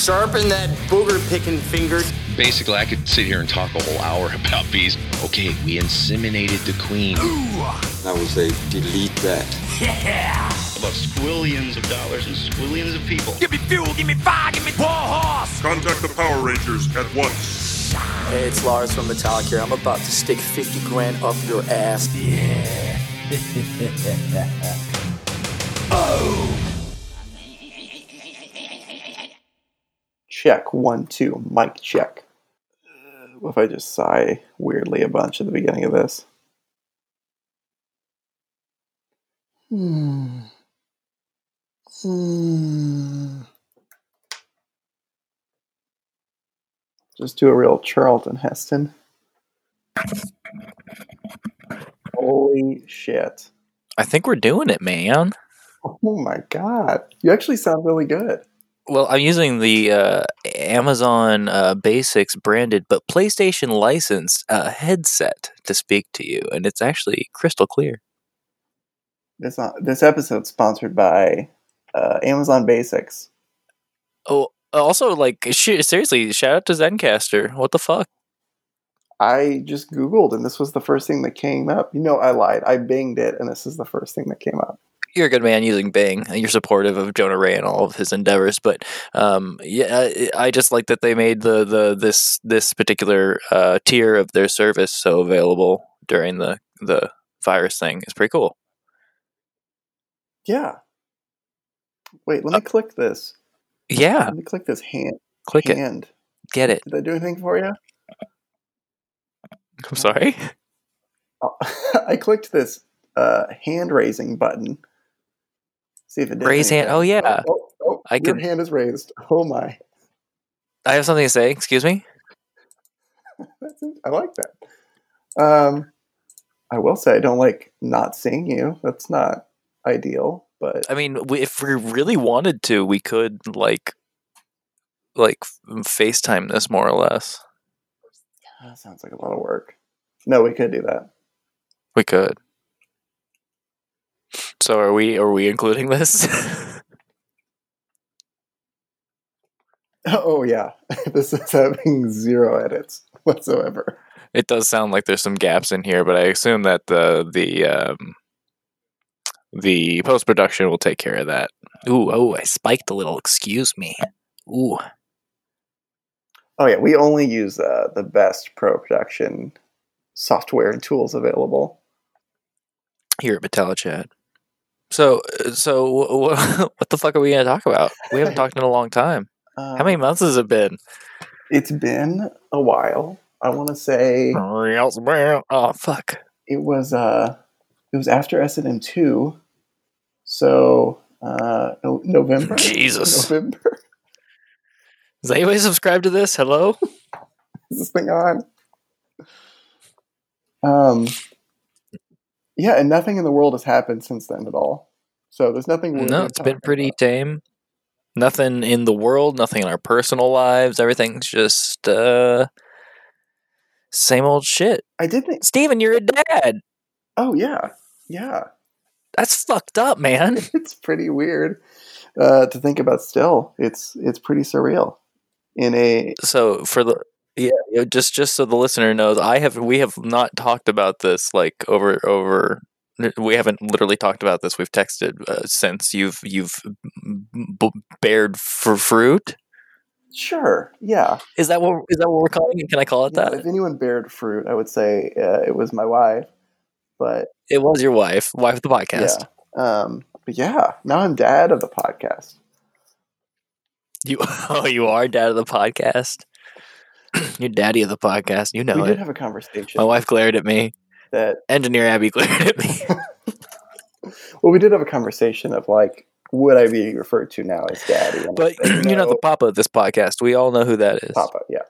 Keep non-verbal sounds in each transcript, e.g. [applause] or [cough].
Sharpen that booger picking finger. Basically, I could sit here and talk a whole hour [laughs] about bees. Okay, we inseminated the queen. Ooh. I would say delete that. Yeah. About squillions of dollars and squillions of people. Give me fuel, give me fire, give me war horse. Contact the Power Rangers at once. Hey, it's Lars from Metallic here. I'm about to stick 50 grand up your ass. Yeah. [laughs] oh. Check one, two, mic check. What if I just sigh weirdly a bunch at the beginning of this? Hmm. Hmm. Just do a real Charlton Heston. Holy shit. I think we're doing it, man. Oh my god. You actually sound really good. Well, I'm using the uh, Amazon uh, Basics branded but PlayStation licensed uh, headset to speak to you, and it's actually crystal clear. This uh, this episode's sponsored by uh, Amazon Basics. Oh, also, like, sh- seriously, shout out to Zencastr. What the fuck? I just Googled and this was the first thing that came up. You know, I lied. I binged it and this is the first thing that came up. You're a good man using Bing. You're supportive of Jonah Ray and all of his endeavors, but um, yeah, I just like that they made the the this this particular uh, tier of their service so available during the the virus thing. It's pretty cool. Yeah. Wait, let me uh, click this. Yeah. Let me click this hand. Click hand. it. Get it. Did I do anything for you? I'm sorry. Oh, [laughs] I clicked this uh, hand raising button. See if it raise hand. Oh yeah. Oh, oh, oh I your hand is raised. Oh my. I have something to say. Excuse me. [laughs] I like that. Um, I will say I don't like not seeing you. That's not ideal, but I mean, if we really wanted to, we could like like FaceTime this more or less. That sounds like a lot of work. No, we could do that. We could. So are we are we including this? [laughs] oh yeah. [laughs] This is having zero edits whatsoever. It does sound like there's some gaps in here, but I assume that the the um the post production will take care of that. Ooh, oh, I spiked a little. Excuse me. Ooh. Oh yeah, we only use uh, the best pro production software and tools available here at Metallichat. So, uh, so [laughs] what the fuck are we gonna talk about? We haven't talked in a long time. Um, How many um, months has it been? It's been a while. I want to say. Oh fuck! It was uh, it was after S and M two, so uh, no, November. [laughs] Jesus, November. Is anybody subscribed to this? Hello? [laughs] Is this thing on? Um, yeah, and nothing in the world has happened since then at all. So there's nothing. No, it's been pretty about. tame. Nothing in the world, nothing in our personal lives. Everything's just uh, same old shit. I did think, Steven, you're a dad. Oh yeah, yeah. That's fucked up, man. [laughs] it's pretty weird uh, to think about. Still, it's it's pretty surreal in a so for the yeah just just so the listener knows i have we have not talked about this like over over we haven't literally talked about this we've texted uh, since you've you've b- bared for fruit? Sure yeah. Is that what is that what we're calling it? Can i call it that? if anyone bared fruit i would say uh, it was my wife but it was your wife wife of the podcast. Yeah. um but yeah now i'm dad of the podcast. You [laughs] oh, you are dad of the podcast. [clears throat] You're daddy of the podcast. You know we it. did have a conversation. My wife glared at me. That engineer Abby [laughs] glared at me. [laughs] well, we did have a conversation of like, would I be referred to now as daddy? but said, [clears throat] you're not the papa of this podcast. We all know who that is. Papa, yeah.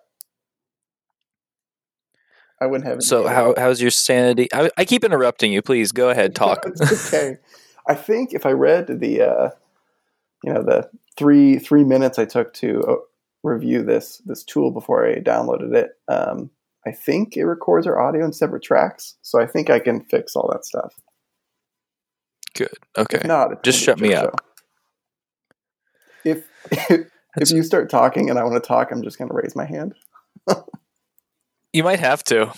I wouldn't have. So how how's your sanity? I, I, keep interrupting you. Please go ahead, [laughs] talk. okay. I think if I read the, uh, you know, the three three minutes I took to uh, review this this tool before I downloaded it. Um, I think it records our audio in separate tracks, so I think I can fix all that stuff. Good. Okay. If not just shut me up. If if you start talking and I want to talk, I'm just going to raise my hand. [laughs] You might have to.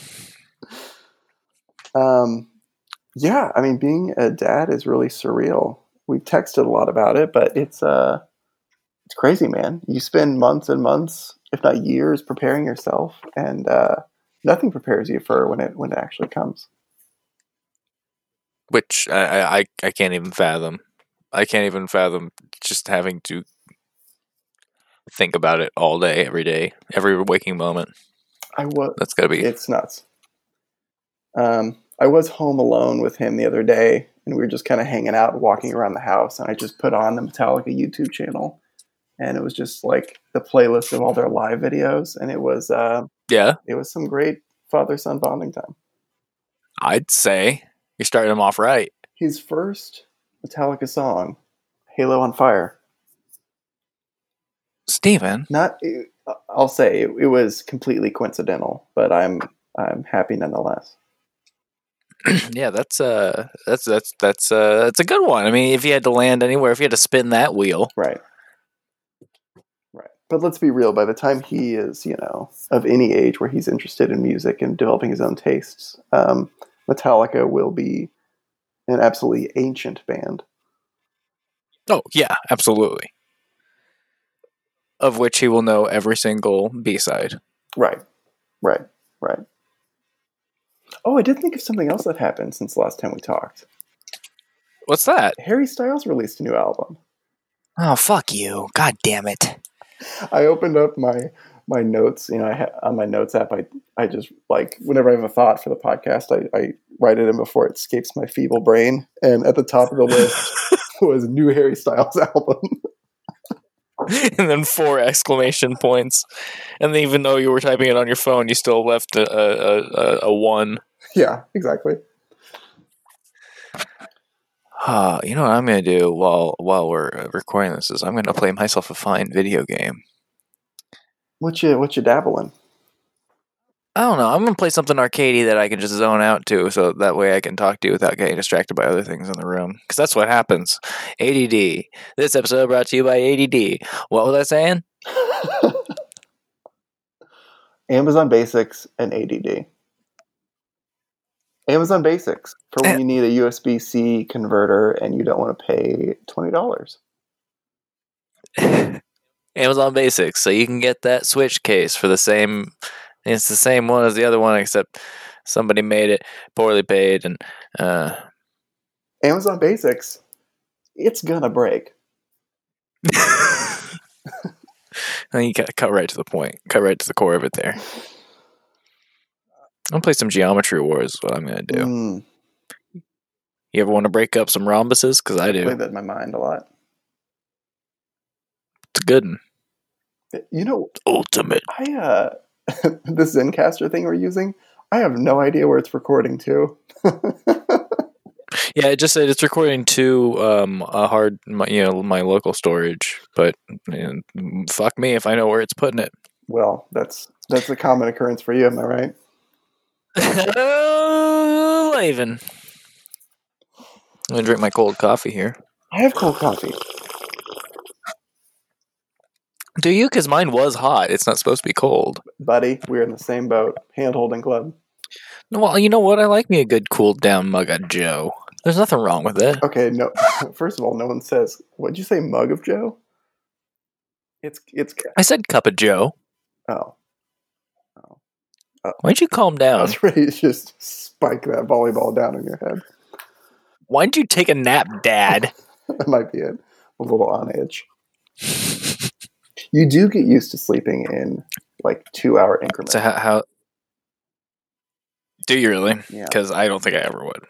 Um, yeah, I mean, being a dad is really surreal. We've texted a lot about it, but it's uh, it's crazy, man. You spend months and months, if not years, preparing yourself, and uh, nothing prepares you for when it when it actually comes. which I, I I- I can't even fathom. I can't even fathom just having to think about it all day, every day, every waking moment. I was That's gotta be. it's nuts. Um, I was home alone with him the other day, and we were just kind of hanging out, walking around the house, and I just put on the Metallica YouTube channel, and it was just like the playlist of all their live videos, and it was uh, yeah, it was some great father son bonding time. I'd say you're starting them off right. His first Metallica song, "Halo on Fire," Steven, not I'll say it, it was completely coincidental, but I'm I'm happy nonetheless. [clears throat] yeah, that's uh, that's that's that's uh, that's a good one. I mean, if you had to land anywhere, if you had to spin that wheel, Right. But let's be real, by the time he is, you know, of any age where he's interested in music and developing his own tastes, um, Metallica will be an absolutely ancient band. oh yeah, absolutely. Of which he will know every single B side. Right. Right. Right. Oh, I did think of something else that happened since the last time we talked. What's that? Harry Styles released a new album. Oh fuck you! God damn it! [laughs] I opened up my my notes. You know, I ha- on my notes app, I I just like whenever I have a thought for the podcast, I, I write it in before it escapes my feeble brain. And at the top of the list [laughs] was new Harry Styles album. [laughs] and then four exclamation points. And then even though you were typing it on your phone, you still left a a, a, a one. yeah, exactly. Uh, you know what I'm gonna do while while we're uh, recording this is I'm gonna play myself a fine video game. What you what you dabbling? I don't know. I'm gonna play something arcadey that I can just zone out to, so that way I can talk to you without getting distracted by other things in the room. Because that's what happens. ADD. This episode brought to you by ADD. What was I saying? [laughs] Amazon Basics and ADD. Amazon Basics for when you need a USB C converter and you don't want to pay twenty dollars. [laughs] Amazon Basics, so you can get that Switch case for the same. It's the same one as the other one, except somebody made it poorly paid, and uh, Amazon Basics, it's gonna break. [laughs] and you got cut right to the point, cut right to the core of it. There, [laughs] I'm gonna play some Geometry Wars. Is what I'm gonna do. Mm, You ever want to break up some rhombuses? Because I I do. play that in my mind a lot. It's a good one. You know, Ultimate. I uh, [laughs] the Zencastr thing we're using. I have no idea where it's recording to. [laughs] Yeah, it just said it's recording to um a hard, my, you know, my local storage. But man, fuck me if I know where it's putting it. well, that's that's a common occurrence for you, am I right? Uh, oh, Laven. I'm gonna drink my cold coffee here. I have cold coffee. Do you? Because mine was hot. It's not supposed to be cold. Buddy, we're in the same boat. Hand holding club. Well, you know what? I like me a good cooled down mug of Joe. There's nothing wrong with it. Okay, no. [laughs] First of all, no one says. What'd you say, mug of Joe? It's it's. I said cup of Joe. Oh, Why don't you calm I down? was ready to just spike that volleyball down in your head. Why don't you take a nap, Dad? [laughs] That might be it. A little on edge. You do get used to sleeping in like two hour increments. so how, how? Do you really? Yeah. Because I don't think I ever would.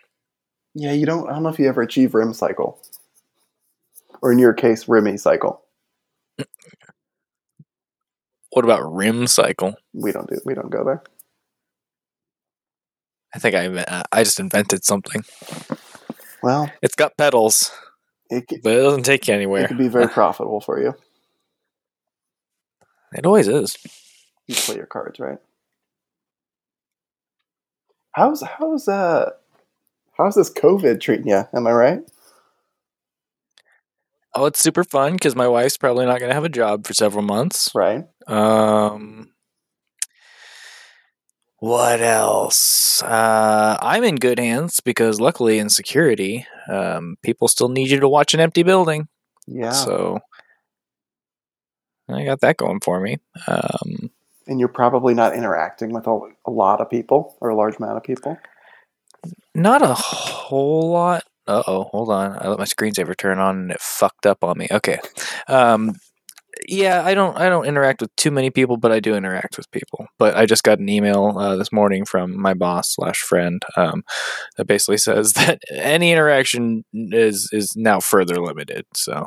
Yeah, you don't. I don't know if you ever achieve REM cycle, or in your case, rimmy cycle. What about rim cycle? We don't do. We don't go there. I think I inven- I just invented something. Well, It's got pedals, it, but it doesn't take you anywhere. it could be very [laughs] profitable for you. It always is. You play your cards right. How's how's uh how's this COVID treating you? Am I right? Oh, it's super fun because my wife's probably not going to have a job for several months. Right. Um, what else? Uh, I'm in good hands because luckily in security, um, people still need you to watch an empty building. Yeah. So I got that going for me. Um, and you're probably not interacting with a, a lot of people or a large amount of people. not a whole lot. Uh oh, hold on. I let my screensaver turn on and it fucked up on me. Okay. Um, yeah, I don't I don't interact with too many people, but I do interact with people. But I just got an email uh, this morning from my boss slash friend um, that basically says [laughs] that any interaction is is now further limited. So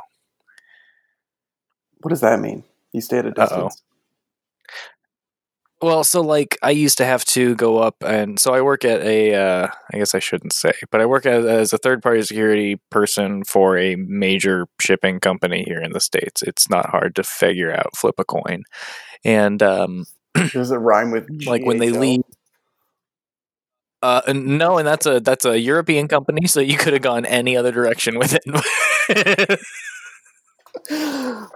What does that mean? You stay at a Uh-oh. Well, so like I used to have to go up and so I work at a uh I guess I shouldn't say, but I work as, as a third party security person for a major shipping company here in the states. It's not hard to figure out flip a coin. And um [clears throat] Does it rhyme with like when they leave uh no, and that's a that's a European company, so you could have gone any other direction with it. [laughs]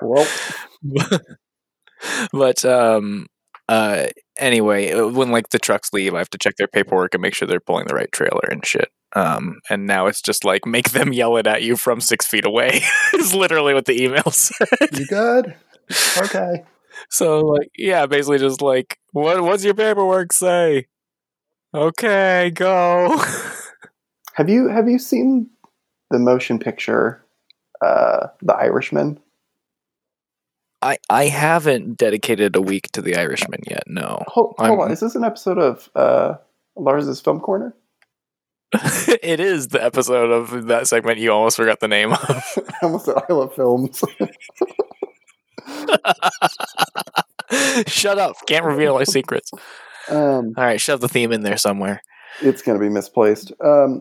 Well, [laughs] but um uh anyway uh, when like the trucks leave i have to check their paperwork and make sure they're pulling the right trailer and shit um and now it's just like make them [laughs] yell it at you from six feet away [laughs] is literally what the email [laughs] said you good? Okay. so like yeah basically just like what what's your paperwork say okay go Have you have you seen the motion picture, uh, The Irishman? I i haven't dedicated a week to the irishman yet no Hold, hold on. Is this an episode of uh, Lars's Film Corner? [laughs] it is the episode of that segment you almost forgot the name of [laughs] I almost said I love films. [laughs] Shut up. Can't reveal my secrets. um, All right, shove the theme in there somewhere. it's going to be misplaced. Um,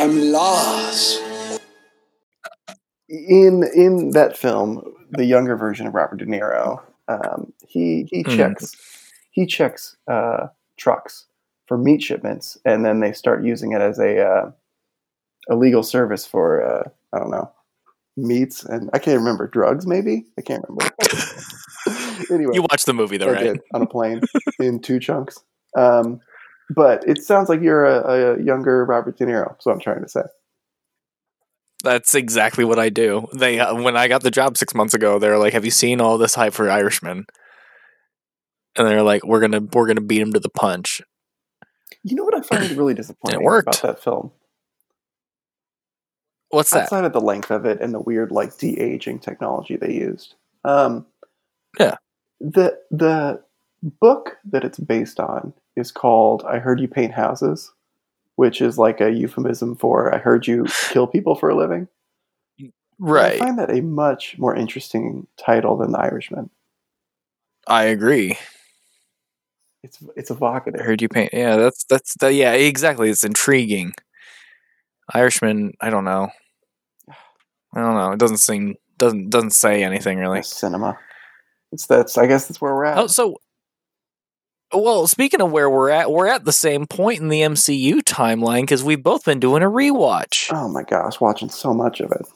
am Lars. in in that film, the younger version of Robert De Niro, um, he he Mm. checks he checks uh, trucks for meat shipments, and then they start using it as a uh, a legal service for uh, I don't know meats and I can't remember drugs. Maybe I can't remember. [laughs] anyway, You watched the movie though, I right? did on a plane in two chunks. Um, but it sounds like you're a, a younger Robert De Niro. That's what I'm trying to say. That's exactly what I do. They uh, when I got the job six months ago, they were like, "Have you seen all this hype for Irishman?" And they're like, "We're gonna we're gonna beat him to the punch." You know what I find really disappointing worked. about that film? What's that? outside of the length of it and the weird like de aging technology they used. Um, Yeah. The the book that it's based on is called "I Heard You Paint Houses," which is like a euphemism for "I heard you kill people for a living." Right. I find that a much more interesting title than The Irishman. I agree. It's it's evocative. I heard you paint. Yeah, that's that's the, yeah, exactly. It's intriguing. Irishman. I don't know. I don't know. It doesn't seem doesn't doesn't say anything really. cinema. It's that's I guess that's where we're at. Oh, so well, speaking of where we're at, we're at the same point in the MCU timeline because we've both been doing a rewatch. oh my gosh, watching so much of it.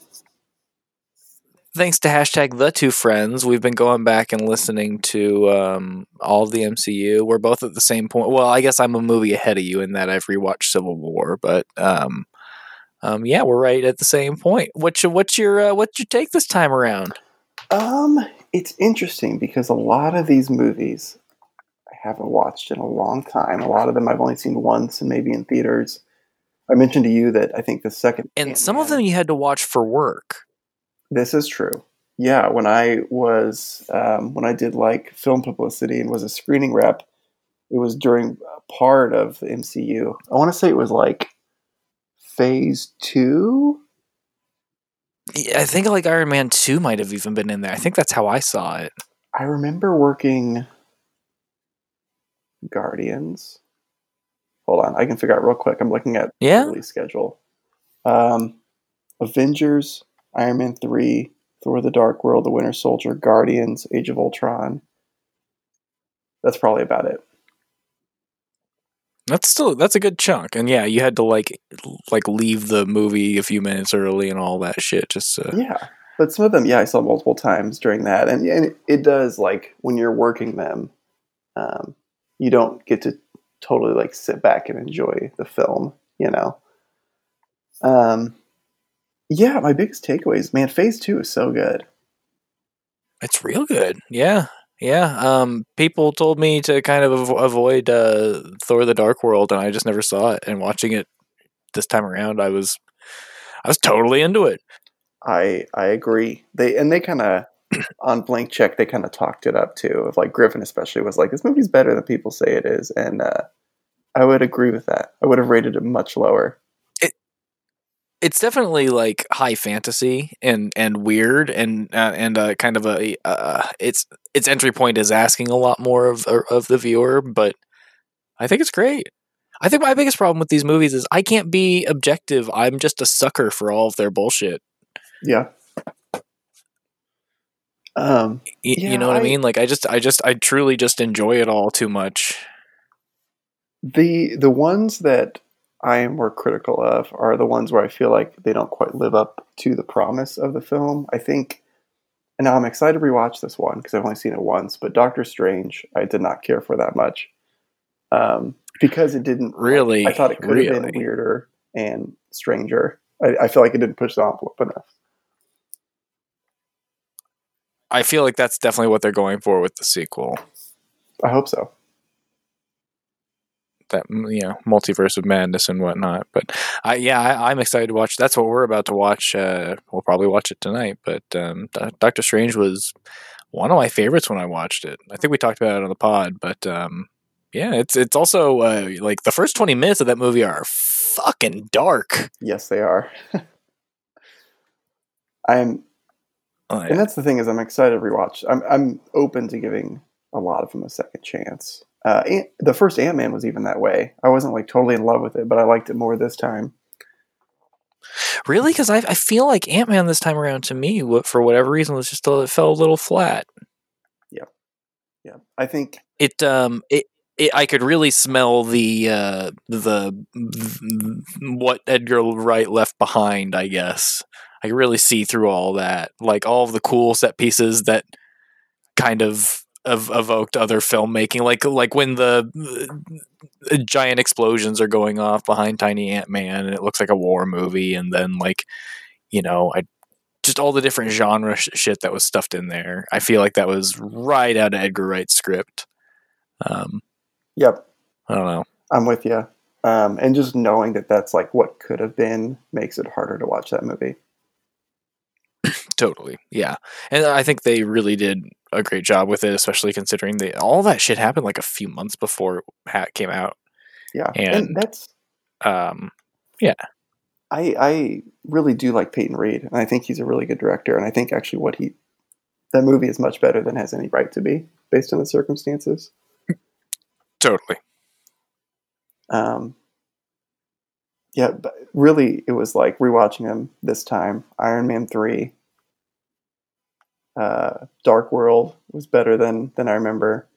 Thanks to hashtag the two friends, we've been going back and listening to um, all of the MCU. We're both at the same point. Well, I guess I'm a movie ahead of you in that I've rewatched Civil War, but um, um, yeah, we're right at the same point. What's your what's your uh, what's your take this time around? Um, it's interesting because a lot of these movies haven't watched in a long time. A lot of them I've only seen once and maybe in theaters. I mentioned to you that I think the second And some of them you had to watch for work. This is true. Yeah, when I was um, when I did like film publicity and was a screening rep, it was during part of the MCU. I want to say it was like phase two. Yeah, I think like Iron Man two might have even been in there. I think that's how I saw it. I remember working Guardians. Hold on, I can figure out real quick. I'm looking at Yeah? the release schedule. Um, Avengers, Iron Man three, Thor: The Dark World, The Winter Soldier, Guardians, Age of Ultron. That's probably about it. That's still that's a good chunk, and yeah, you had to like like leave the movie a few minutes early and all that shit. Just uh, Yeah, but some of them, yeah, I saw multiple times during that, and and it, it does like when you're working them, um, you don't get to totally like sit back and enjoy the film, you know. Um, yeah, my biggest takeaways, man, Phase Two is so good. it's real good. Yeah, yeah. Um, people told me to kind of avo- avoid uh, Thor: The Dark World, and I just never saw it. And watching it this time around, I was I was totally into it. I I agree. They and they kind of on blank check they kind of talked it up too. Of like Griffin especially was like this movie's better than people say it is, and uh, I would agree with that. I would have rated it much lower. It, it's definitely like high fantasy and and weird and uh, and uh, kind of a uh, its its entry point is asking a lot more of of the viewer, but I think it's great. I think my biggest problem with these movies is I can't be objective. I'm just a sucker for all of their bullshit. Yeah. Um, Y- Yeah, you know what I, I- mean? Like I just I just I truly just enjoy it all too much. the the ones that I am more critical of are the ones where I feel like they don't quite live up to the promise of the film. I think, and now I'm excited to rewatch this one because I've only seen it once. But Doctor Strange, I did not care for that much um, because it didn't Really? I thought it could have been weirder and stranger. I, I feel like it didn't push the envelope enough. I feel like that's definitely what they're going for with the sequel. I hope so. that you know multiverse of madness and whatnot. But I yeah, I, I'm excited to watch. That's what we're about to watch. Uh, we'll probably watch it tonight. But um, Do- Doctor Strange was one of my favorites when I watched it. I think we talked about it on the pod, but um, yeah, it's it's also uh, like the first 20 minutes of that movie are fucking dark. Yes, they are. [laughs] I'm Like, And that's the thing is, I'm excited to rewatch. I'm I'm open to giving a lot of them a second chance. Uh, Ant- the first Ant Man was even that way. I wasn't like totally in love with it, but I liked it more this time. really, because I, I feel like Ant Man this time around to me, for whatever reason, was just a, it felt a little flat. Yeah, I think it um it, it I could really smell the uh the what Edgar Wright left behind, I guess. I could really see through all that. Like all of the cool set pieces that kind of ev- evoked other filmmaking like like when the uh, giant explosions are going off behind Tiny Ant Man and it looks like a war movie and then like you know I just all the different genre sh- shit that was stuffed in there. I feel like that was right out of Edgar Wright's script. Um, yep, I don't know. I'm with you. Um, and just knowing that that's like what could have been makes it harder to watch that movie. Totally, yeah, and I think they really did a great job with it, especially considering they all that shit happened like a few months before it came out. Yeah, And- and that's Um, yeah. I I really do like Peyton Reed, and I think he's a really good director. And I think actually what he that movie is much better than has any right to be based on the circumstances. totally. Um, yeah, but really, it was like rewatching him this time. Iron Man three, uh, Dark World was better than than I remember.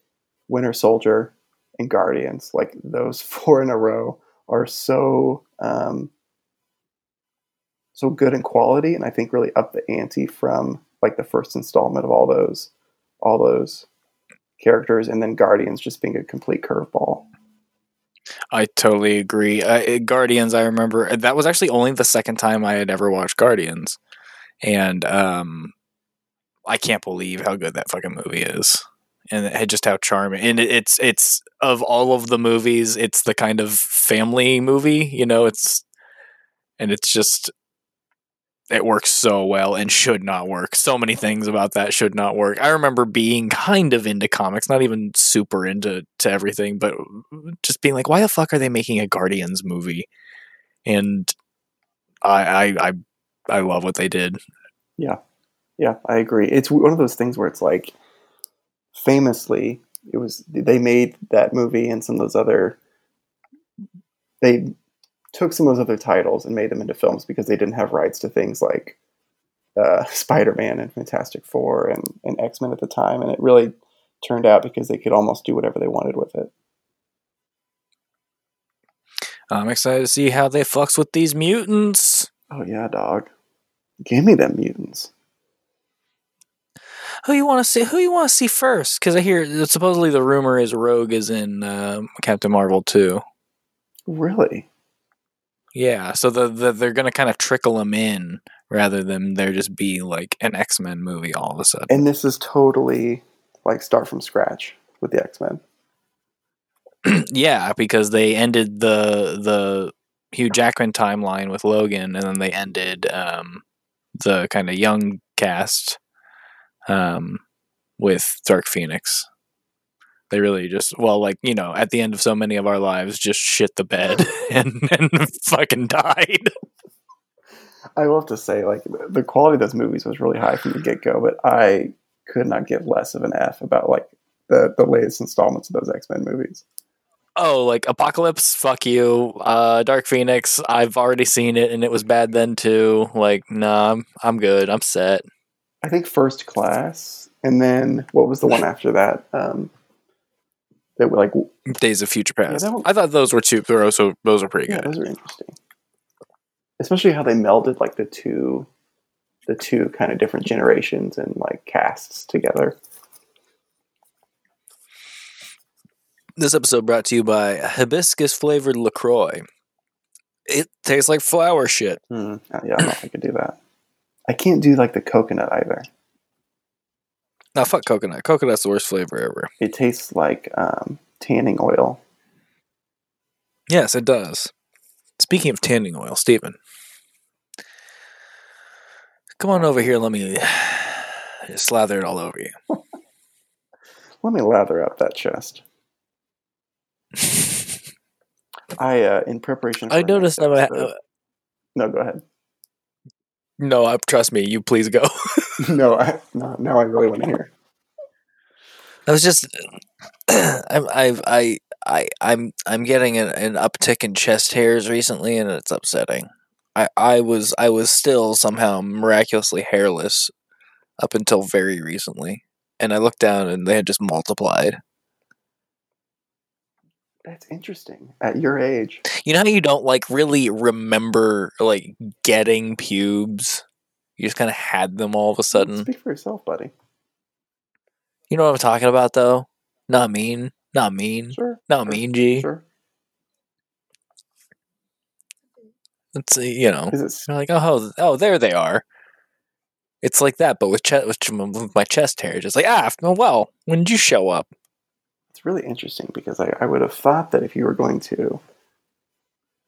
Winter Soldier and Guardians, like those [laughs] four in a row, are so um, so good in quality, and I think really up the ante from like the first installment of all those all those characters, and then Guardians just being a complete curveball. I totally agree. Uh, Guardians, I remember that was actually only the second time I had ever watched Guardians, and um, I can't believe how good that fucking movie is, and just how charming. And it's it's of all of the movies, it's the kind of family movie, you know. It's and it's just it works so well and should not work. So many things about that should not work. I remember being kind of into comics, not even super into to everything, but just being like, why the fuck are they making a Guardians movie? And I I I, I love what they did. Yeah, I agree. It's one of those things where it's like, famously, it was they made that movie and some of those other. They took some of those other titles and made them into films because they didn't have rights to things like uh, [laughs] Spider Man and Fantastic Four and, and X Men at the time, and it really turned out because they could almost do whatever they wanted with it. I'm excited to see how they fucks with these mutants. Oh yeah, dog. Give me them mutants. Who you want to see? Who you want to see first? Because I hear that supposedly the rumor is Rogue is in uh, Captain Marvel too. Really? Yeah, so the, the they're gonna kind of trickle them in rather than there just be like an X Men movie all of a sudden. And this is totally like start from scratch with the X Men. [clears throat] yeah, because they ended the the Hugh Jackman timeline with Logan, and then they ended um, the kind of young cast um, with Dark Phoenix. They really just well, like you know, at the end of so many of our lives, just shit the bed [laughs] [laughs] and, and fucking died. I will have to say, like the quality of those movies was really high from the get go, but I could not give less of an F about like the the latest installments of those X Men movies. Oh, like Apocalypse, fuck you. Uh, Dark Phoenix, I've already seen it and it was bad then too. Like, nah, I'm, I'm good. I'm set. I think First Class, and then what was the one after that? Um, that were like Days of Future Past. that one- I thought those were two. Those were, those were pretty yeah, good. those are interesting. Especially how they melded like the two, the two kind of different generations and like casts together. This episode brought to you by hibiscus flavored LaCroix. It tastes like flower shit. Uh, yeah, I don't if I could do that. I can't do like the coconut either. Now, fuck coconut. Coconut's the worst flavor ever. It tastes like um, tanning oil. Yes, it does. Speaking of tanning oil, Stephen, come on over here. Let me [sighs] slather it all over you. [laughs] Let me lather up that chest. [laughs] I, uh, in preparation, for I noticed that I, episode- no, go ahead. No, I, trust me. You please go. [laughs] no, I, no, now I really want to hear. I was just, [clears throat] I'm, I've, I, I, I'm, I'm getting an, an uptick in chest hairs recently, and it's upsetting. I, I was, I was still somehow miraculously hairless up until very recently, and I looked down and they had just multiplied. That's interesting. At your age, You know how you don't like really remember like getting pubes? You just kind of had them all of a sudden. speak for yourself, buddy. You know what I'm talking about, though? Not mean, not mean, Sure. not sure, mean, G. Sure. It's you know, Is it? you're like, oh, oh, there they are. It's like that, but with, che- with, my chest hair, just like ah, oh, well, when did you show up? Really interesting because I, I would have thought that if you were going to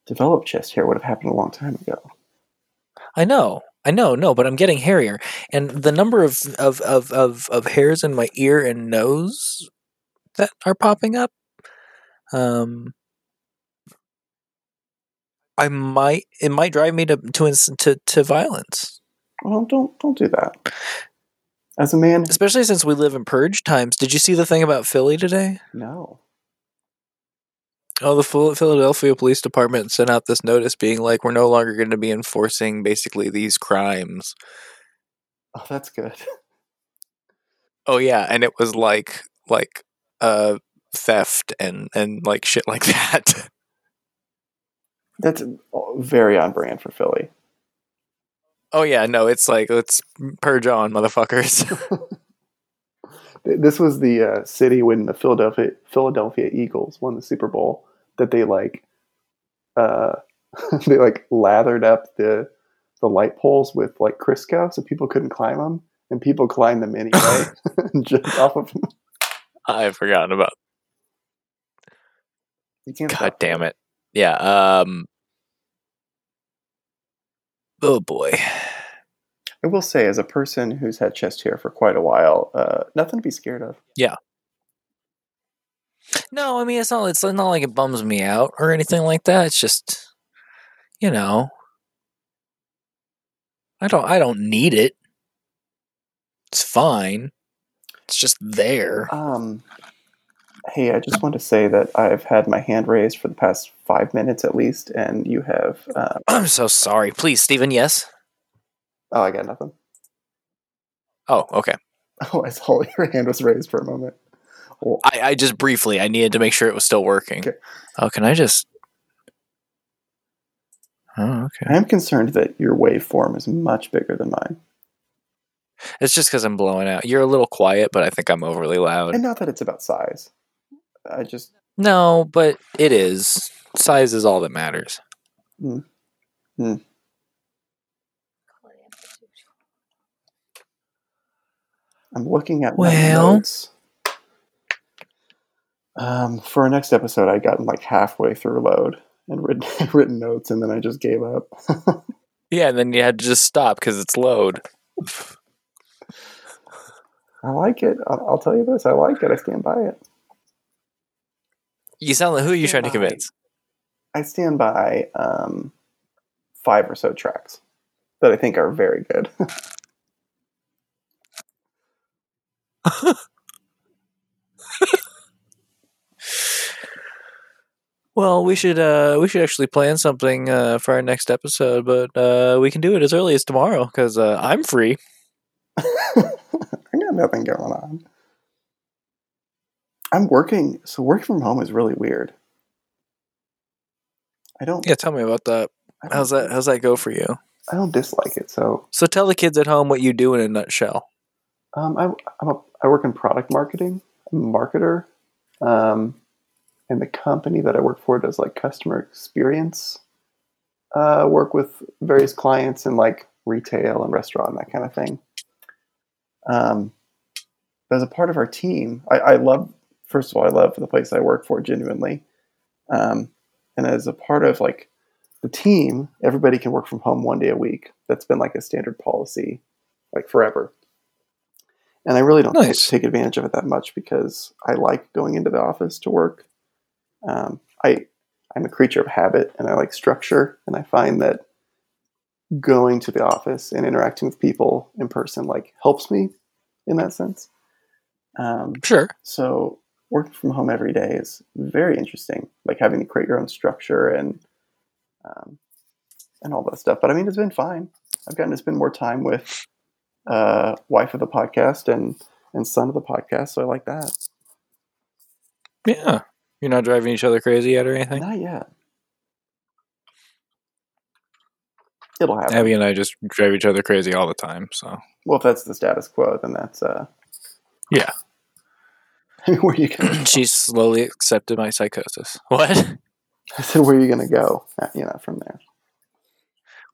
develop chest hair, it would have happened a long time ago. I know, I know, no, but I'm getting hairier, and the number of of of of, of hairs in my ear and nose that are popping up, um, I might it might drive me to to to, to violence, Well, don't don't do that. As a man, especially since we live in purge times. Did you see the thing about Philly today? no. Oh, the Philadelphia Police Department sent out this notice being like, we're no longer going to be enforcing basically these crimes. Oh, that's good. Oh yeah, and it was like like uh theft and and like shit like [laughs] that. That's very on brand for Philly. Oh yeah, no, it's like let's purge on, motherfuckers. [laughs] This was the uh, city when the Philadelphia Philadelphia Eagles won the Super Bowl that they like uh, [laughs] they like lathered up the the light poles with like Crisco so people couldn't climb them and people climbed them anyway [laughs] and jumped off of them. I've forgotten about. You can't God damn it. Yeah. Um. Oh boy. I will say, as a person who's had chest hair for quite a while, uh, nothing to be scared of. Yeah. No, I mean it's not. It's not like it bums me out or anything like that. It's just, you know, I don't. I don't need it. It's fine. It's just there. Um, hey, I just want to say that I've had my hand raised for the past five minutes at least, and you have. Uh, I'm so sorry. Please, Stephen. Yes. oh, I got nothing. Oh, okay. [laughs] Oh, I saw your hand was raised for a moment. Well, I, I just briefly. I needed to make sure it was still working. Okay. Oh, can I just? Oh, okay. I am concerned that your waveform is much bigger than mine. It's just because I'm blowing out. You're a little quiet, but I think I'm overly loud. And not that it's about size. I just No, but it is. Size is all that matters. I'm looking at Well- notes. Um, for our next episode, I'd gotten like halfway through load and written [laughs] written notes, and then I just gave up. [laughs] Yeah, and then you had to just stop because it's load. I like it. I'll, I'll tell you this. I like it. I stand by it. You sound like who are you trying to convince? I stand by um, five or so tracks that I think are very good. [laughs] [laughs] Well, we should uh we should actually plan something uh for our next episode, but uh we can do it as early as tomorrow because uh, I'm free. [laughs] I got nothing going on. I'm working, so working from home is really weird. I don't. Yeah, tell me about that. How's that? How's that go for you? I don't dislike it. So So tell the kids at home what you do in a nutshell. Um, I, I'm a, I work in product marketing. I'm a marketer. Um, and the company that I work for does like customer experience uh, work with various clients in like retail and restaurant and that kind of thing. Um, as a part of our team, I, I love, first of all, I love the place I work for genuinely. Um, and as a part of like the team, everybody can work from home one day a week. That's been like a standard policy like forever and I really don't Nice. take advantage of it that much because I like going into the office to work. Um, I I'm a creature of habit and I like structure, and I find that going to the office and interacting with people in person like helps me in that sense. Um, Sure. so working from home every day is very interesting, like having to create your own structure and um, and all that stuff. But I mean, it's been fine. I've gotten to spend more time with uh, wife of the podcast and and son of the podcast, so I like that. Yeah. You're not driving each other crazy yet or anything? Not yet. It'll happen. Abby and I just drive each other crazy all the time, so Well, if that's the status quo, then that's uh. Yeah. I [laughs] where are you gonna? [clears throat] she's slowly accepted my psychosis. What? [laughs] I said, where are you gonna go? Uh, You know, from there.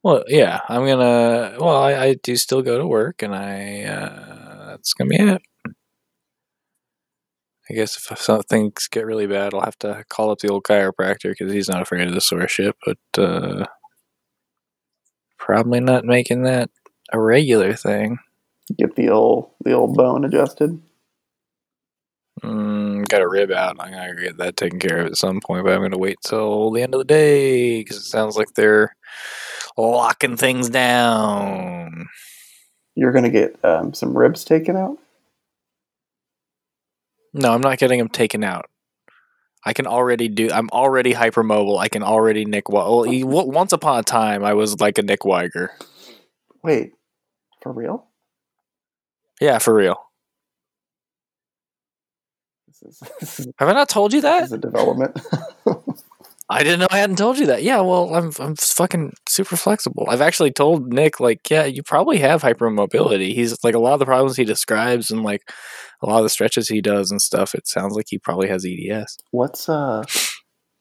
Well, yeah, I'm gonna. Well, I, I do still go to work, and I uh, that's gonna be it. I guess if some things get really bad, I'll have to call up the old chiropractor because he's not afraid of this sort of shit. But uh, probably not making that a regular thing. Get the old the old bone adjusted. Mm, got a rib out. I'm gonna get that taken care of at some point, but I'm gonna wait till the end of the day because it sounds like they're locking things down. You're gonna get um, some ribs taken out. No, I'm not getting them taken out. I can already do. I'm already hypermobile. I can already Nick. Well, he- once upon a time, I was like a Nick Wiger. Wait, for real? Yeah, for real. Is Have I not told you that? is a development. [laughs] I didn't know I hadn't told you that. Yeah, well, I'm I'm fucking super flexible. I've actually told Nick like, yeah, you probably have hypermobility. He's like a lot of the problems he describes and like a lot of the stretches he does and stuff. It sounds like he probably has EDS. what's uh,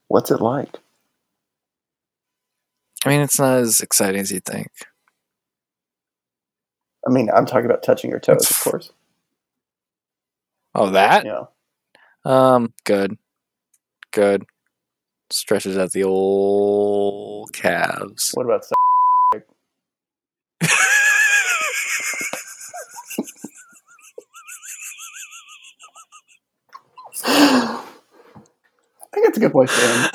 what's it like? I mean, it's not as exciting as you think. I mean, I'm talking about touching your toes, of [laughs] course. Oh, that? Yeah. Um, good, good. Stretches out the old calves. What about? [laughs] I think it's a good place to end.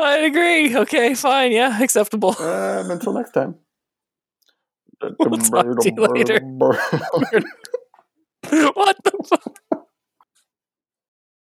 I agree. Okay, fine. Yeah, acceptable. Um, until next time. [laughs] We'll talk to you later. [laughs] what the fuck?